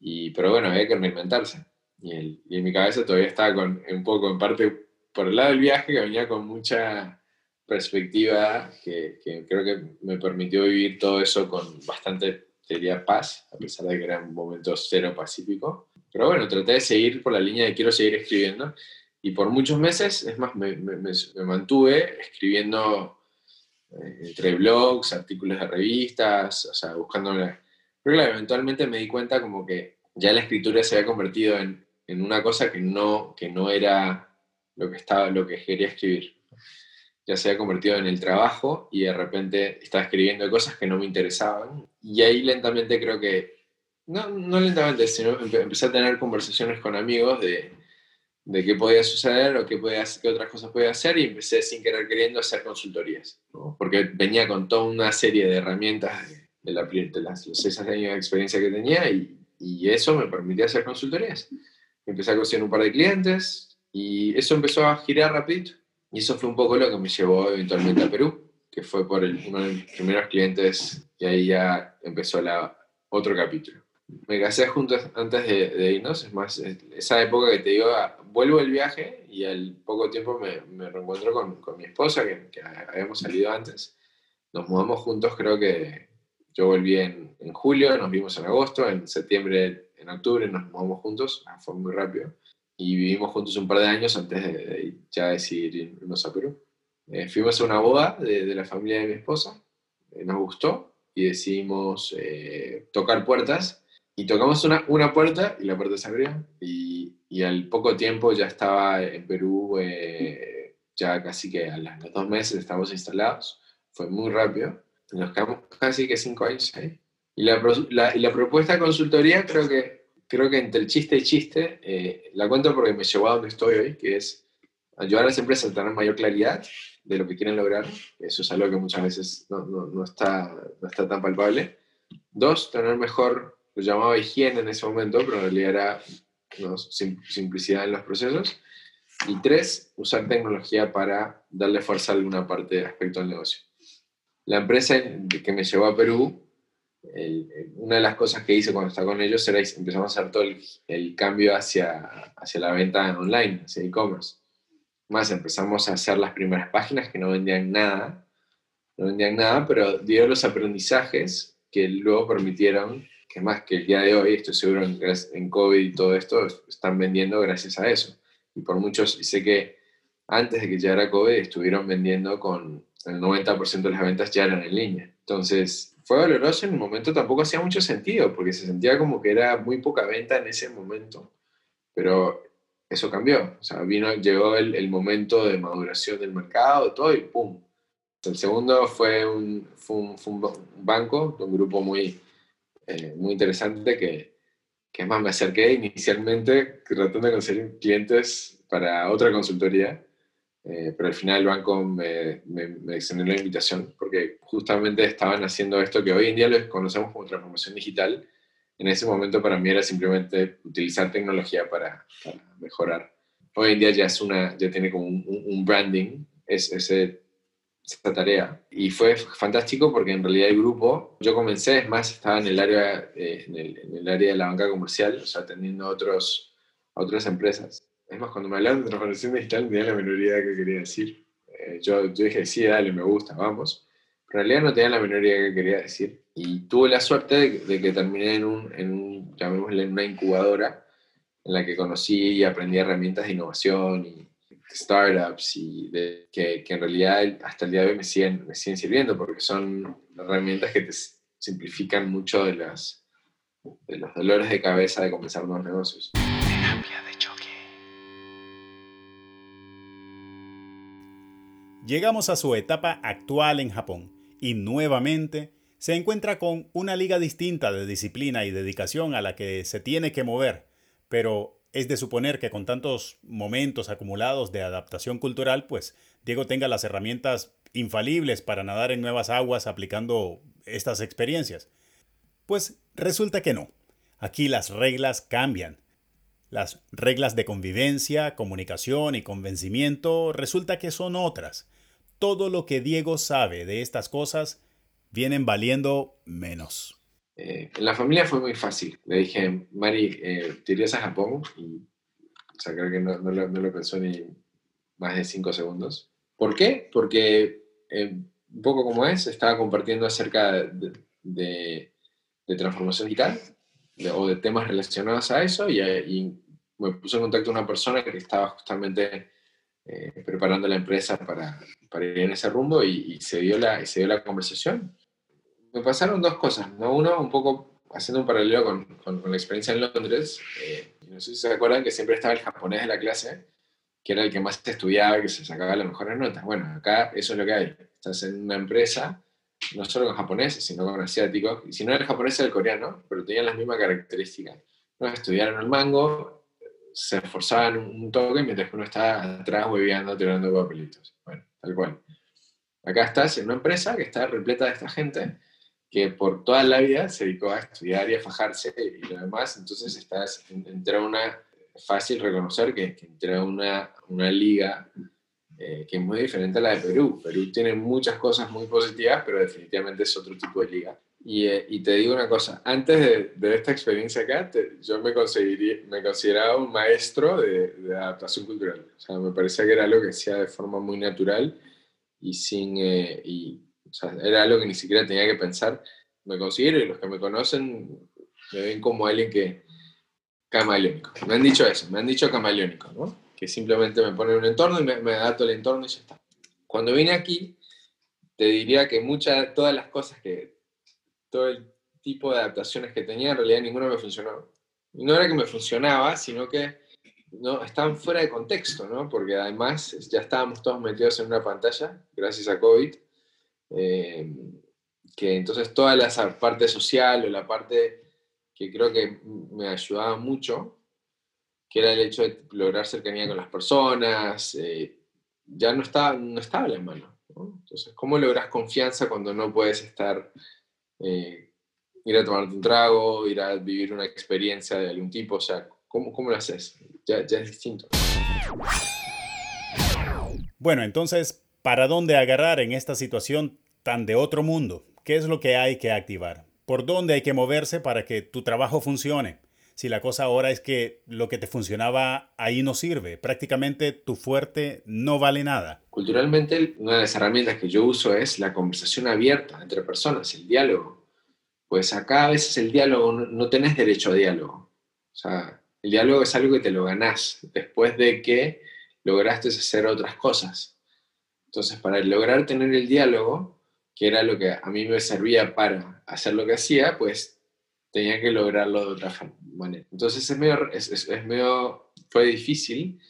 y, pero bueno, había que reinventarse. Y, y, en mi cabeza todavía estaba con, un poco en parte por el lado del viaje, que venía con mucha perspectiva, que, que creo que me permitió vivir todo eso con bastante, teoría paz, a pesar de que era un momento cero pacífico. Pero bueno, traté de seguir por la línea de quiero seguir escribiendo. Y por muchos meses, es más, me, me, me mantuve escribiendo eh, entre blogs, artículos de revistas, o sea, buscando... Pero claro, eventualmente me di cuenta como que ya la escritura se había convertido en, en una cosa que no, que no era lo que, estaba, lo que quería escribir. Ya se había convertido en el trabajo y de repente estaba escribiendo cosas que no me interesaban. Y ahí lentamente creo que no, no lentamente, sino empecé a tener conversaciones con amigos de, de qué podía suceder o qué, podía, qué otras cosas podía hacer y empecé sin querer queriendo a hacer consultorías, porque venía con toda una serie de herramientas de, la, de las, los seis años de experiencia que tenía y, y eso me permitía hacer consultorías. Empecé a conseguir un par de clientes y eso empezó a girar rápido y eso fue un poco lo que me llevó eventualmente a Perú, que fue por el, uno de mis primeros clientes y ahí ya empezó la, otro capítulo me casé juntos antes de, irnos, es más, esa época que te digo, ah, vuelvo del viaje y al poco tiempo me, me reencuentro con, con, mi esposa, que, que, habíamos salido antes. Nos mudamos juntos, creo que yo volví en, en, julio, nos vimos en agosto, en septiembre, en octubre nos mudamos juntos, ah, fue muy rápido. Y vivimos juntos un par de años antes de, ya decidir irnos a Perú. Eh, fuimos a una boda de, la familia de mi esposa, eh, nos gustó y decidimos eh, tocar puertas y tocamos una, una puerta y la puerta se abrió y, y al poco tiempo ya estaba en Perú, eh, ya casi que a los dos meses estamos instalados, fue muy rápido, nos quedamos casi que cinco años ahí. Y la, la, y la propuesta de consultoría creo que, creo que entre el chiste y chiste, eh, la cuento porque me llevó a donde estoy hoy, que es ayudar a las empresas a tener mayor claridad de lo que quieren lograr, eso es algo que muchas veces no, no, no está, no está tan palpable. Dos, tener mejor lo llamaba higiene en ese momento, pero en realidad era ¿no? simplicidad en los procesos. Y tres, usar tecnología para darle fuerza a alguna parte aspecto del negocio. La empresa que me llevó a Perú, una de las cosas que hice cuando estaba con ellos era empezamos a hacer todo el, cambio hacia, hacia la venta online, hacia e-commerce. Más empezamos a hacer las primeras páginas que no vendían nada, no vendían nada, pero dio los aprendizajes que luego permitieron que más que el día de hoy, estoy seguro en, en COVID y todo esto, están vendiendo gracias a eso. Y por muchos, y sé que antes de que llegara COVID estuvieron vendiendo con el 90% de las ventas ya eran en línea. Entonces, fue doloroso en un momento, tampoco hacía mucho sentido, porque se sentía como que era muy poca venta en ese momento. Pero eso cambió. O sea, vino, llegó el, el momento de maduración del mercado, todo, y ¡pum! El segundo fue un, fue un, fue un banco, un grupo muy, eh, muy interesante que, que, más, me acerqué inicialmente tratando de conseguir clientes para otra consultoría, eh, pero al final el banco me, me, me, extendió la invitación porque justamente estaban haciendo esto que hoy en día lo conocemos como transformación digital. En ese momento para mí era simplemente utilizar tecnología para, para mejorar. Hoy en día ya, es una, ya tiene como un, un branding, es, ese esta tarea. Y fue fantástico porque en realidad el grupo, yo comencé, es más, estaba en el área, eh, en, el, en, el, área de la banca comercial, o sea, atendiendo a, otros, a otras empresas. Es más, cuando me hablaron de transformación digital, tenía la menor idea quería decir. Eh, yo, yo dije, sí, dale, me gusta, vamos. Pero en realidad no tenía la menor idea quería decir. Y tuve la suerte de, de que terminé en, un, en un, llamémosle, en una incubadora en la que conocí y aprendí herramientas de innovación y startups y de, que, que, en realidad hasta el día de hoy me siguen, me siguen sirviendo porque son herramientas que te simplifican mucho de, las, de los dolores de cabeza de comenzar nuevos negocios. Llegamos a su etapa actual en Japón y nuevamente se encuentra con una liga distinta de disciplina y dedicación a la que se tiene que mover, pero es de suponer que con tantos momentos acumulados de adaptación cultural, pues Diego tenga las herramientas infalibles para nadar en nuevas aguas aplicando estas experiencias. Pues resulta que no. Aquí las reglas cambian. Las reglas de convivencia, comunicación y convencimiento resulta que son otras. Todo lo que Diego sabe de estas cosas vienen valiendo menos. Eh, la familia fue muy fácil. Le dije, Mari, eh, ¿te irías a Japón? Y o sea, creo que no, no, lo, pensó ni más de cinco segundos. ¿Por qué? Porque eh, un poco como es, estaba compartiendo acerca de, de, transformación digital o de temas relacionados a eso y, me puse en contacto con una persona que estaba justamente eh, preparando la empresa para, para, ir en ese rumbo y, se dio la, conversación. Me pasaron dos cosas, ¿no? Uno, un poco haciendo un paralelo con, con, la experiencia en Londres, eh, no sé si se acuerdan que siempre estaba el japonés de la clase, que era el que más estudiaba, que se sacaba las mejores notas. Bueno, acá eso es lo que hay. Estás en una empresa, no solo con japoneses, sino con asiáticos, y si no era el japonés era el coreano, pero tenían las mismas características. ¿no? Estudiaron el mango, se esforzaban un toque mientras uno estaba atrás hueveando, tirando papelitos. Bueno, tal cual. Acá estás en una empresa que está repleta de esta gente que por toda la vida se dedicó a estudiar y a fajarse y lo demás, entonces estás, entra una, fácil reconocer que, que entra una, una liga eh, que es muy diferente a la de Perú. Perú tiene muchas cosas muy positivas, pero definitivamente es otro tipo de liga. Y, eh, y te digo una cosa, antes de, de esta experiencia acá, yo me, me consideraba un maestro de, de, adaptación cultural. O sea, me parecía que era algo que hacía de forma muy natural y sin... Eh, y, o sea, era algo que ni siquiera tenía que pensar. Me considero, y los que me conocen me ven como alguien que camaleónico. Me han dicho eso, me han dicho camaleónico, ¿no? Que simplemente me ponen un entorno y me, me adapto al entorno y ya está. Cuando vine aquí, te diría que muchas, todas las cosas que, todo el tipo de adaptaciones que tenía, en realidad ninguna me funcionó. Y no era que me funcionaba, sino que no, estaban fuera de contexto, ¿no? Porque además ya estábamos todos metidos en una pantalla, gracias a COVID, eh, que entonces toda la parte social o la parte que creo que me ayudaba mucho, que era el hecho de lograr cercanía con las personas, eh, ya no estaba, no estaba en la mano. Entonces, ¿cómo logras confianza cuando no puedes estar, eh, ir a tomarte un trago, ir a vivir una experiencia de algún tipo? O sea, ¿cómo, cómo lo haces? Ya, ya es distinto. Bueno, entonces, ¿para dónde agarrar en esta situación tan de otro mundo? ¿Qué es lo que hay que activar? ¿Por dónde hay que moverse para que tu trabajo funcione? Si la cosa ahora es que lo que te funcionaba ahí no sirve, prácticamente tu fuerte no vale nada. Culturalmente, una de las herramientas que yo uso es la conversación abierta entre personas, el diálogo. Pues acá a veces el diálogo no, tenés derecho a diálogo. O sea, el diálogo es algo que te lo ganás después de que lograste hacer otras cosas. Entonces, para lograr tener el diálogo, que era lo que a mí me servía para hacer lo que hacía, pues tenía que lograrlo de otra manera. Entonces es medio, es, medio fue difícil,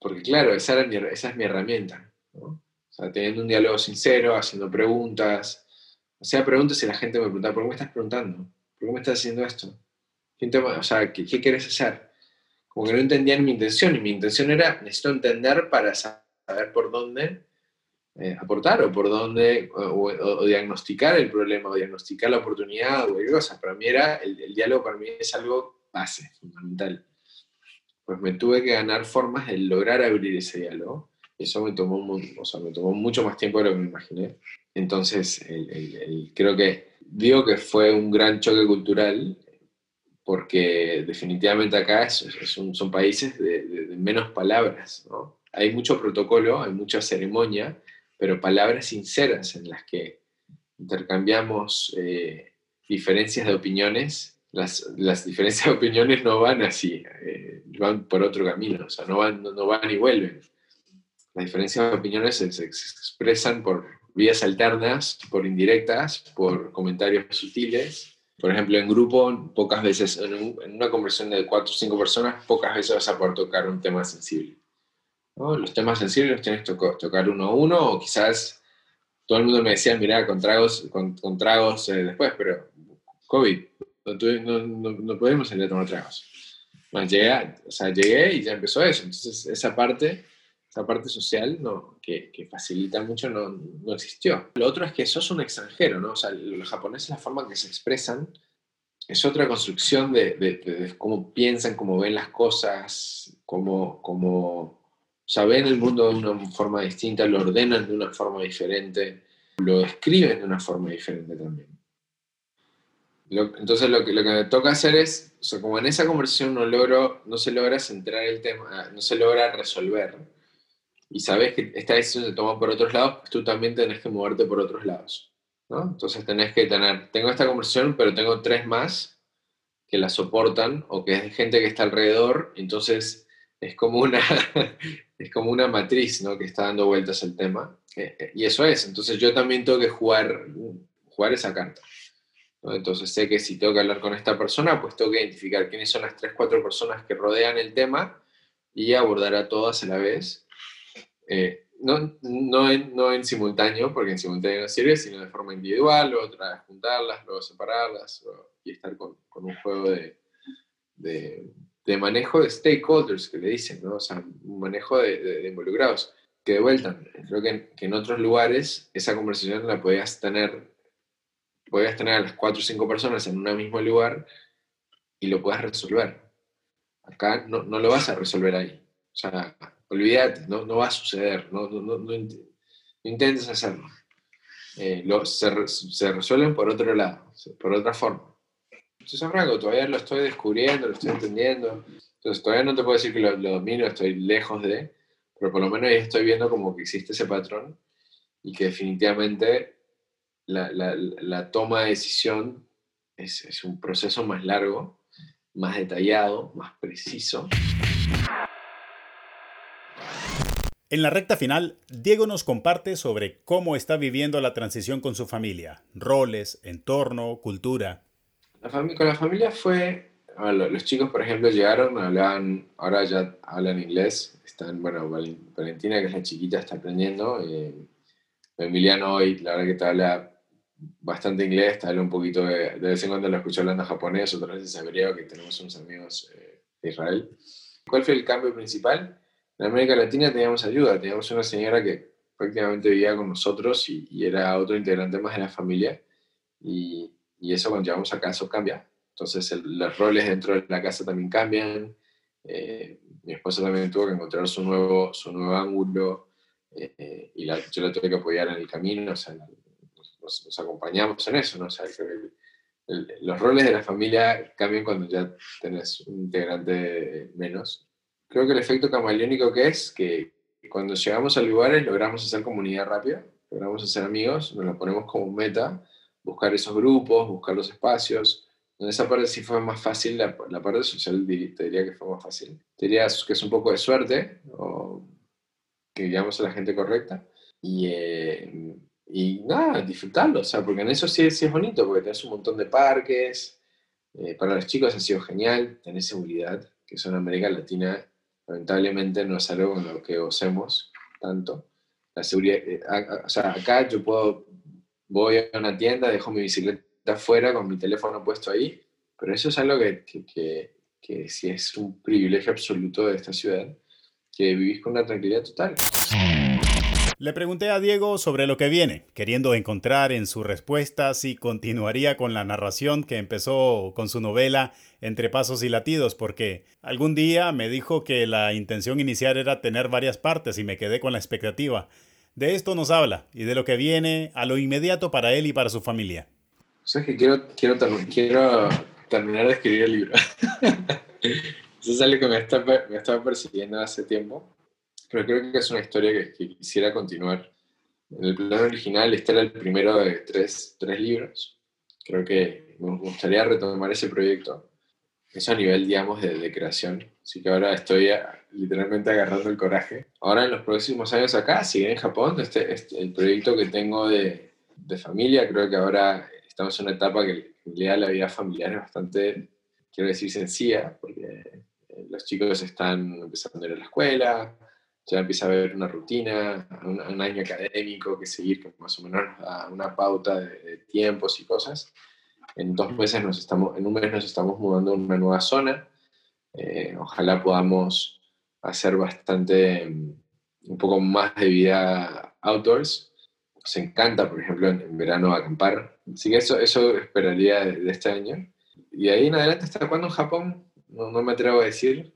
porque claro, esa, era mi, esa es mi herramienta. O sea, teniendo un diálogo sincero, haciendo preguntas. Hacía preguntas y la gente me preguntaba, ¿por qué me estás preguntando? ¿Por qué me estás haciendo esto? o sea, ¿qué, ¿qué quieres hacer? Como que no entendían mi intención y mi intención era, necesito entender para saber por dónde eh, aportar o por dónde, o, diagnosticar el problema, o diagnosticar la oportunidad o cualquier cosa. Para mí era, el, diálogo para mí es algo base, fundamental. Pues me tuve que ganar formas de lograr abrir ese diálogo. Eso me tomó, o sea, me tomó mucho más tiempo de lo que me imaginé. Entonces, creo que digo que fue un gran choque cultural porque definitivamente acá son, son, países de, de, menos palabras, ¿no? Hay mucho protocolo, hay mucha ceremonia, pero palabras sinceras en las que intercambiamos eh, diferencias de opiniones. Las, las, diferencias de opiniones no van así, eh, van por otro camino, o sea, no van, no, van y vuelven. Las diferencias de opiniones se, se, expresan por vías alternas, por indirectas, por comentarios sutiles. Por ejemplo, en grupo, pocas veces, en, una conversación de cuatro o cinco personas, pocas veces vas a poder tocar un tema sensible. Los temas sensibles los tienes que tocar uno a uno, o quizás todo el mundo me decía, mira, con tragos, con, tragos eh, después, pero COVID, no, no, no, podemos salir a tomar tragos. Bueno, llegué, o sea, llegué y ya empezó eso. Entonces, esa parte, esa parte social no, que, que facilita mucho no, no, existió. Lo otro es que sos un extranjero, ¿no? O sea, los japoneses, la forma que se expresan es otra construcción de, cómo piensan, cómo ven las cosas, cómo, cómo o sea, ven el mundo de una forma distinta, lo ordenan de una forma diferente, lo escriben de una forma diferente también. entonces lo que, lo que me toca hacer es, como en esa conversación no, logro, no se logra centrar el tema, no se logra resolver, y sabes que esta decisión se toma por otros lados, pues tú también tenés que moverte por otros lados. ¿no? Entonces tenés que tener, tengo esta conversación, pero tengo tres más que la soportan o que es gente que está alrededor, entonces es como una, es como una matriz ¿no? que está dando vueltas el tema. Eh, eh, y eso es, entonces yo también tengo que jugar, jugar esa carta. Entonces sé que si tengo que hablar con esta persona, pues tengo que identificar quiénes son las tres, cuatro personas que rodean el tema y abordar a todas a la vez eh, no, no, en, no en simultáneo, porque en simultáneo no sirve, sino de forma individual, luego otra juntarlas, luego separarlas, y estar con, con un juego de, de, manejo de stakeholders, que le dicen, ¿no? O sea, un manejo de, involucrados. Que de vuelta, creo que, que, en otros lugares esa conversación la podías tener, podías tener a las cuatro o cinco personas en un mismo lugar y lo puedas resolver. Acá no, no lo vas a resolver ahí. O sea, olvídate, no, no va a suceder, no, no, no intentes hacerlo. Eh, se, se, resuelven por otro lado, por otra forma. Entonces, Franco, todavía lo estoy descubriendo, lo estoy entendiendo. Entonces, todavía no te puedo decir que lo, domino, estoy lejos de, pero por lo menos ya estoy viendo como que existe ese patrón y que definitivamente la, toma de decisión es un proceso más largo, más detallado, más preciso. En la recta final, Diego nos comparte sobre cómo está viviendo la transición con su familia, roles, entorno, cultura. La con la familia fue, los chicos por ejemplo llegaron, hablaban, ahora ya hablan inglés, están, bueno, Valentina que es la chiquita está aprendiendo, eh, Emiliano hoy la verdad que te habla bastante inglés, te habla un poquito, de, de vez en cuando lo escucho hablando japonés, otras veces hebreo, que tenemos unos amigos eh, de Israel. ¿Cuál fue el cambio principal? En América Latina teníamos ayuda, teníamos una señora que prácticamente vivía con nosotros y, era otro integrante más de la familia. Y, eso cuando llegamos a casa cambia. Entonces los roles dentro de la casa también cambian. Eh, mi esposa también tuvo que encontrar su nuevo, su nuevo ángulo eh, y yo la tuve que apoyar en el camino, o sea, nos, acompañamos en eso, ¿no? O sea, los roles de la familia cambian cuando ya tenés un integrante menos creo que el efecto camaleónico que es que cuando llegamos a lugares logramos hacer comunidad rápida, logramos hacer amigos, nos lo ponemos como meta, buscar esos grupos, buscar los espacios. En esa parte sí fue más fácil, la, parte social te diría que fue más fácil. Te diría que es un poco de suerte, o que llegamos a la gente correcta. Y, eh, y nada, disfrutarlo, o sea, porque en eso sí, sí es bonito, porque tenés un montón de parques. Eh, para los chicos ha sido genial, tenés seguridad, que eso en América Latina lamentablemente no es algo con lo que gocemos tanto. La seguridad, eh, o sea, acá yo puedo, voy a una tienda, dejo mi bicicleta afuera con mi teléfono puesto ahí, pero eso es algo que, que, que, sí es un privilegio absoluto de esta ciudad, que vivís con una tranquilidad total. Le pregunté a Diego sobre lo que viene, queriendo encontrar en su respuesta si continuaría con la narración que empezó con su novela Entre Pasos y Latidos, porque algún día me dijo que la intención inicial era tener varias partes y me quedé con la expectativa. De esto nos habla y de lo que viene a lo inmediato para él y para su familia. O que quiero, quiero, quiero terminar de escribir el libro. Eso es algo que me está, me estaba persiguiendo hace tiempo pero creo que es una historia que, quisiera continuar. En el plan original, este era el primero de tres, tres libros. Creo que me gustaría retomar ese proyecto. Eso a nivel, digamos, de, de creación. Así que ahora estoy literalmente agarrando el coraje. Ahora, en los próximos años acá, sigue en Japón, este, este, el proyecto que tengo de, de, familia, creo que ahora estamos en una etapa que realidad la vida familiar es bastante, quiero decir, sencilla, porque eh, los chicos están empezando a ir a la escuela, ya empieza a haber una rutina, un, año académico que seguir, que más o menos da una pauta de, tiempos y cosas. En dos meses nos estamos, en un mes nos estamos mudando a una nueva zona. Eh, ojalá podamos hacer bastante, un poco más de vida outdoors. Nos encanta, por ejemplo, en, verano acampar. Así que eso, eso esperaría de, este año. y ahí en adelante, ¿hasta cuándo en Japón? No, no me atrevo a decir,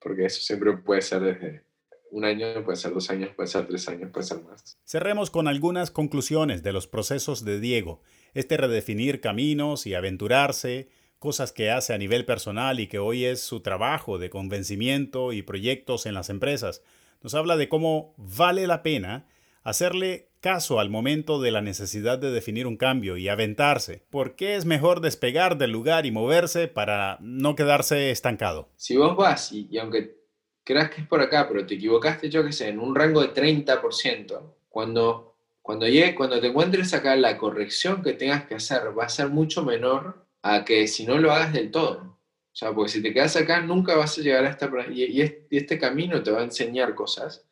porque eso siempre puede ser desde un año, puede ser dos años, puede ser tres años, puede ser más. Cerremos con algunas conclusiones de los procesos de Diego. Este redefinir caminos y aventurarse, cosas que hace a nivel personal y que hoy es su trabajo de convencimiento y proyectos en las empresas. Nos habla de cómo vale la pena hacerle caso al momento de la necesidad de definir un cambio y aventarse. ¿Por qué es mejor despegar del lugar y moverse para no quedarse estancado? Si vos vas y, aunque creas que es por acá, pero te equivocaste, yo que sé, en un rango de 30%, cuando, cuando, llegue, cuando te encuentres acá, la corrección que tengas que hacer va a ser mucho menor a que si no lo hagas del todo. O sea, porque si te quedas acá, nunca vas a llegar a esta... Y, y este camino te va a enseñar cosas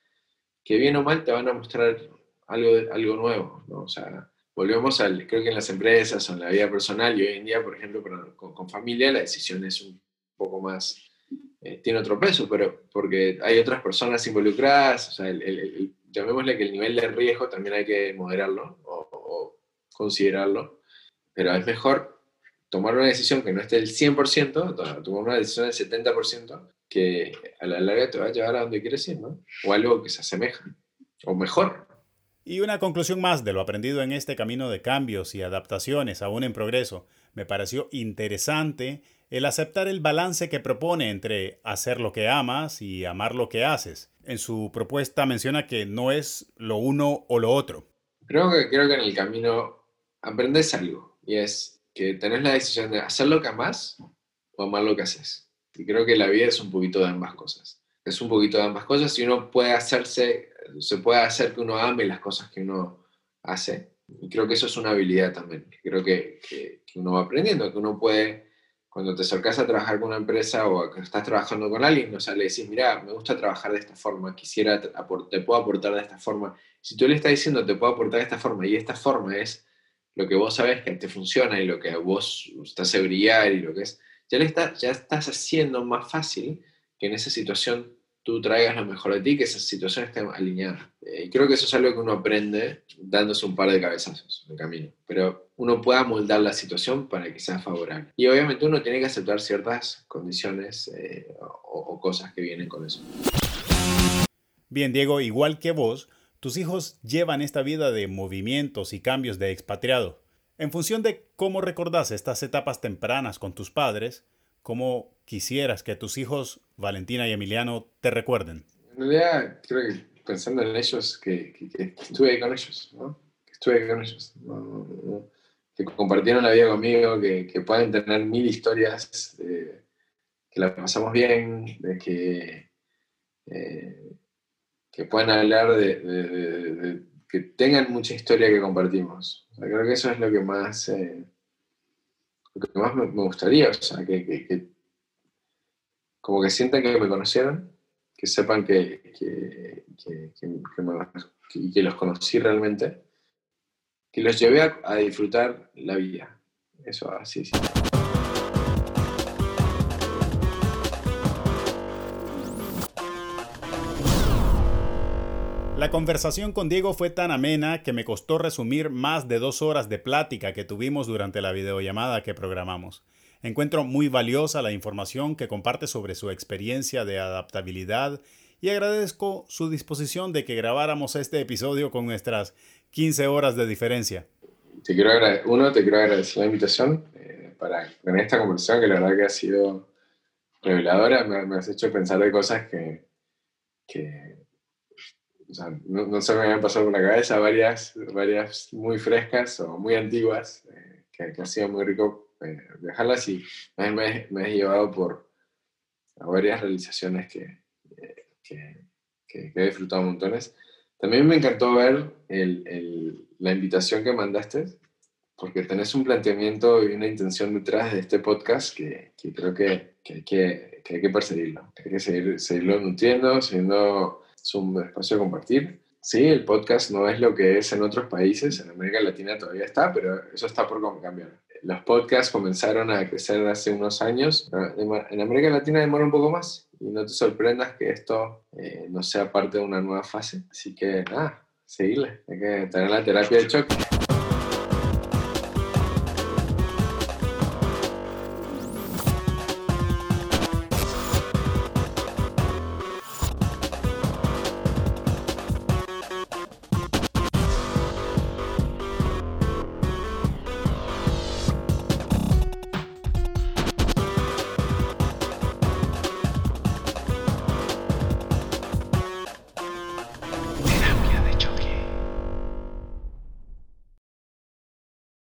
que bien o mal te van a mostrar algo, algo nuevo, ¿no? O sea, volvemos al, creo que en las empresas o en la vida personal y hoy en día, por ejemplo, con, familia, la decisión es un poco más, eh, tiene otro peso, pero porque hay otras personas involucradas, o sea, llamémosle que el nivel de riesgo también hay que moderarlo o, o considerarlo, pero es mejor tomar una decisión que no esté del 100%, tomar una decisión del 70%, que a la larga te va a llevar a donde quieres ir, ¿no? O algo que se asemeja, o mejor. Y una conclusión más de lo aprendido en este camino de cambios y adaptaciones aún en progreso. Me pareció interesante el aceptar el balance que propone entre hacer lo que amas y amar lo que haces. En su propuesta menciona que no es lo uno o lo otro. Creo que, creo que en el camino aprendes algo y es que tenés la decisión de hacer lo que amas o amar lo que haces. Y creo que la vida es un poquito de ambas cosas. Es un poquito de ambas cosas y uno puede hacerse, se puede hacer que uno ame las cosas que uno hace. Y creo que eso es una habilidad también. Creo que, que, uno va aprendiendo, que uno puede, cuando te acercas a trabajar con una empresa o que estás trabajando con alguien, no sea, le decís, mira, me gusta trabajar de esta forma, quisiera, te puedo aportar de esta forma. Si tú le estás diciendo, te puedo aportar de esta forma y esta forma es lo que vos sabes que te funciona y lo que vos estás a brillar y lo que es, ya, le ya estás haciendo más fácil que en esa situación tú traigas lo mejor de ti, que esa situación esté alineada. Eh, y creo que eso es algo que uno aprende dándose un par de cabezazos en el camino. Pero uno puede moldar la situación para que sea favorable. Y obviamente uno tiene que aceptar ciertas condiciones eh, o, o cosas que vienen con eso. Bien, Diego, igual que vos, tus hijos llevan esta vida de movimientos y cambios de expatriado. En función de cómo recordás estas etapas tempranas con tus padres, ¿cómo quisieras que tus hijos, Valentina y Emiliano, te recuerden? En realidad, creo que pensando en ellos, que, estuve ahí con ellos, ¿no? que estuve ahí con ellos, que compartieron la vida conmigo, que, pueden tener mil historias, que la pasamos bien, de que, eh, que puedan hablar de que tengan mucha historia que compartimos. creo que eso es lo que más, eh, lo que más me, gustaría, o sea, que, como que sientan que me conocieron, que sepan que, que, que los conocí realmente, que los llevé a, a disfrutar la vida. Eso así, sí. La conversación con Diego fue tan amena que me costó resumir más de dos horas de plática que tuvimos durante la videollamada que programamos. Encuentro muy valiosa la información que comparte sobre su experiencia de adaptabilidad y agradezco su disposición de que grabáramos este episodio con nuestras 15 horas de diferencia. Te quiero uno, te quiero agradecer la invitación eh, para en esta conversación que la verdad que ha sido reveladora, me, has hecho pensar de cosas que, que o sea, no, se me habían pasado por la cabeza varias, varias muy frescas o muy antiguas, eh, que, ha sido muy rico eh, dejarlas y me, me, he llevado por varias realizaciones que, que, que, he disfrutado montones. También me encantó ver el, el, la invitación que mandaste, porque tenés un planteamiento y una intención detrás de este podcast que, creo que, hay que, hay que perseguirlo. Hay que seguir, seguirlo nutriendo, siguiendo es un espacio de compartir. Sí, el podcast no es lo que es en otros países, en América Latina todavía está, pero eso está por cambiar. Los podcasts comenzaron a crecer hace unos años, en América Latina demora un poco más y no te sorprendas que esto eh, no sea parte de una nueva fase. Así que nada, seguirle, hay que tener la terapia de choque.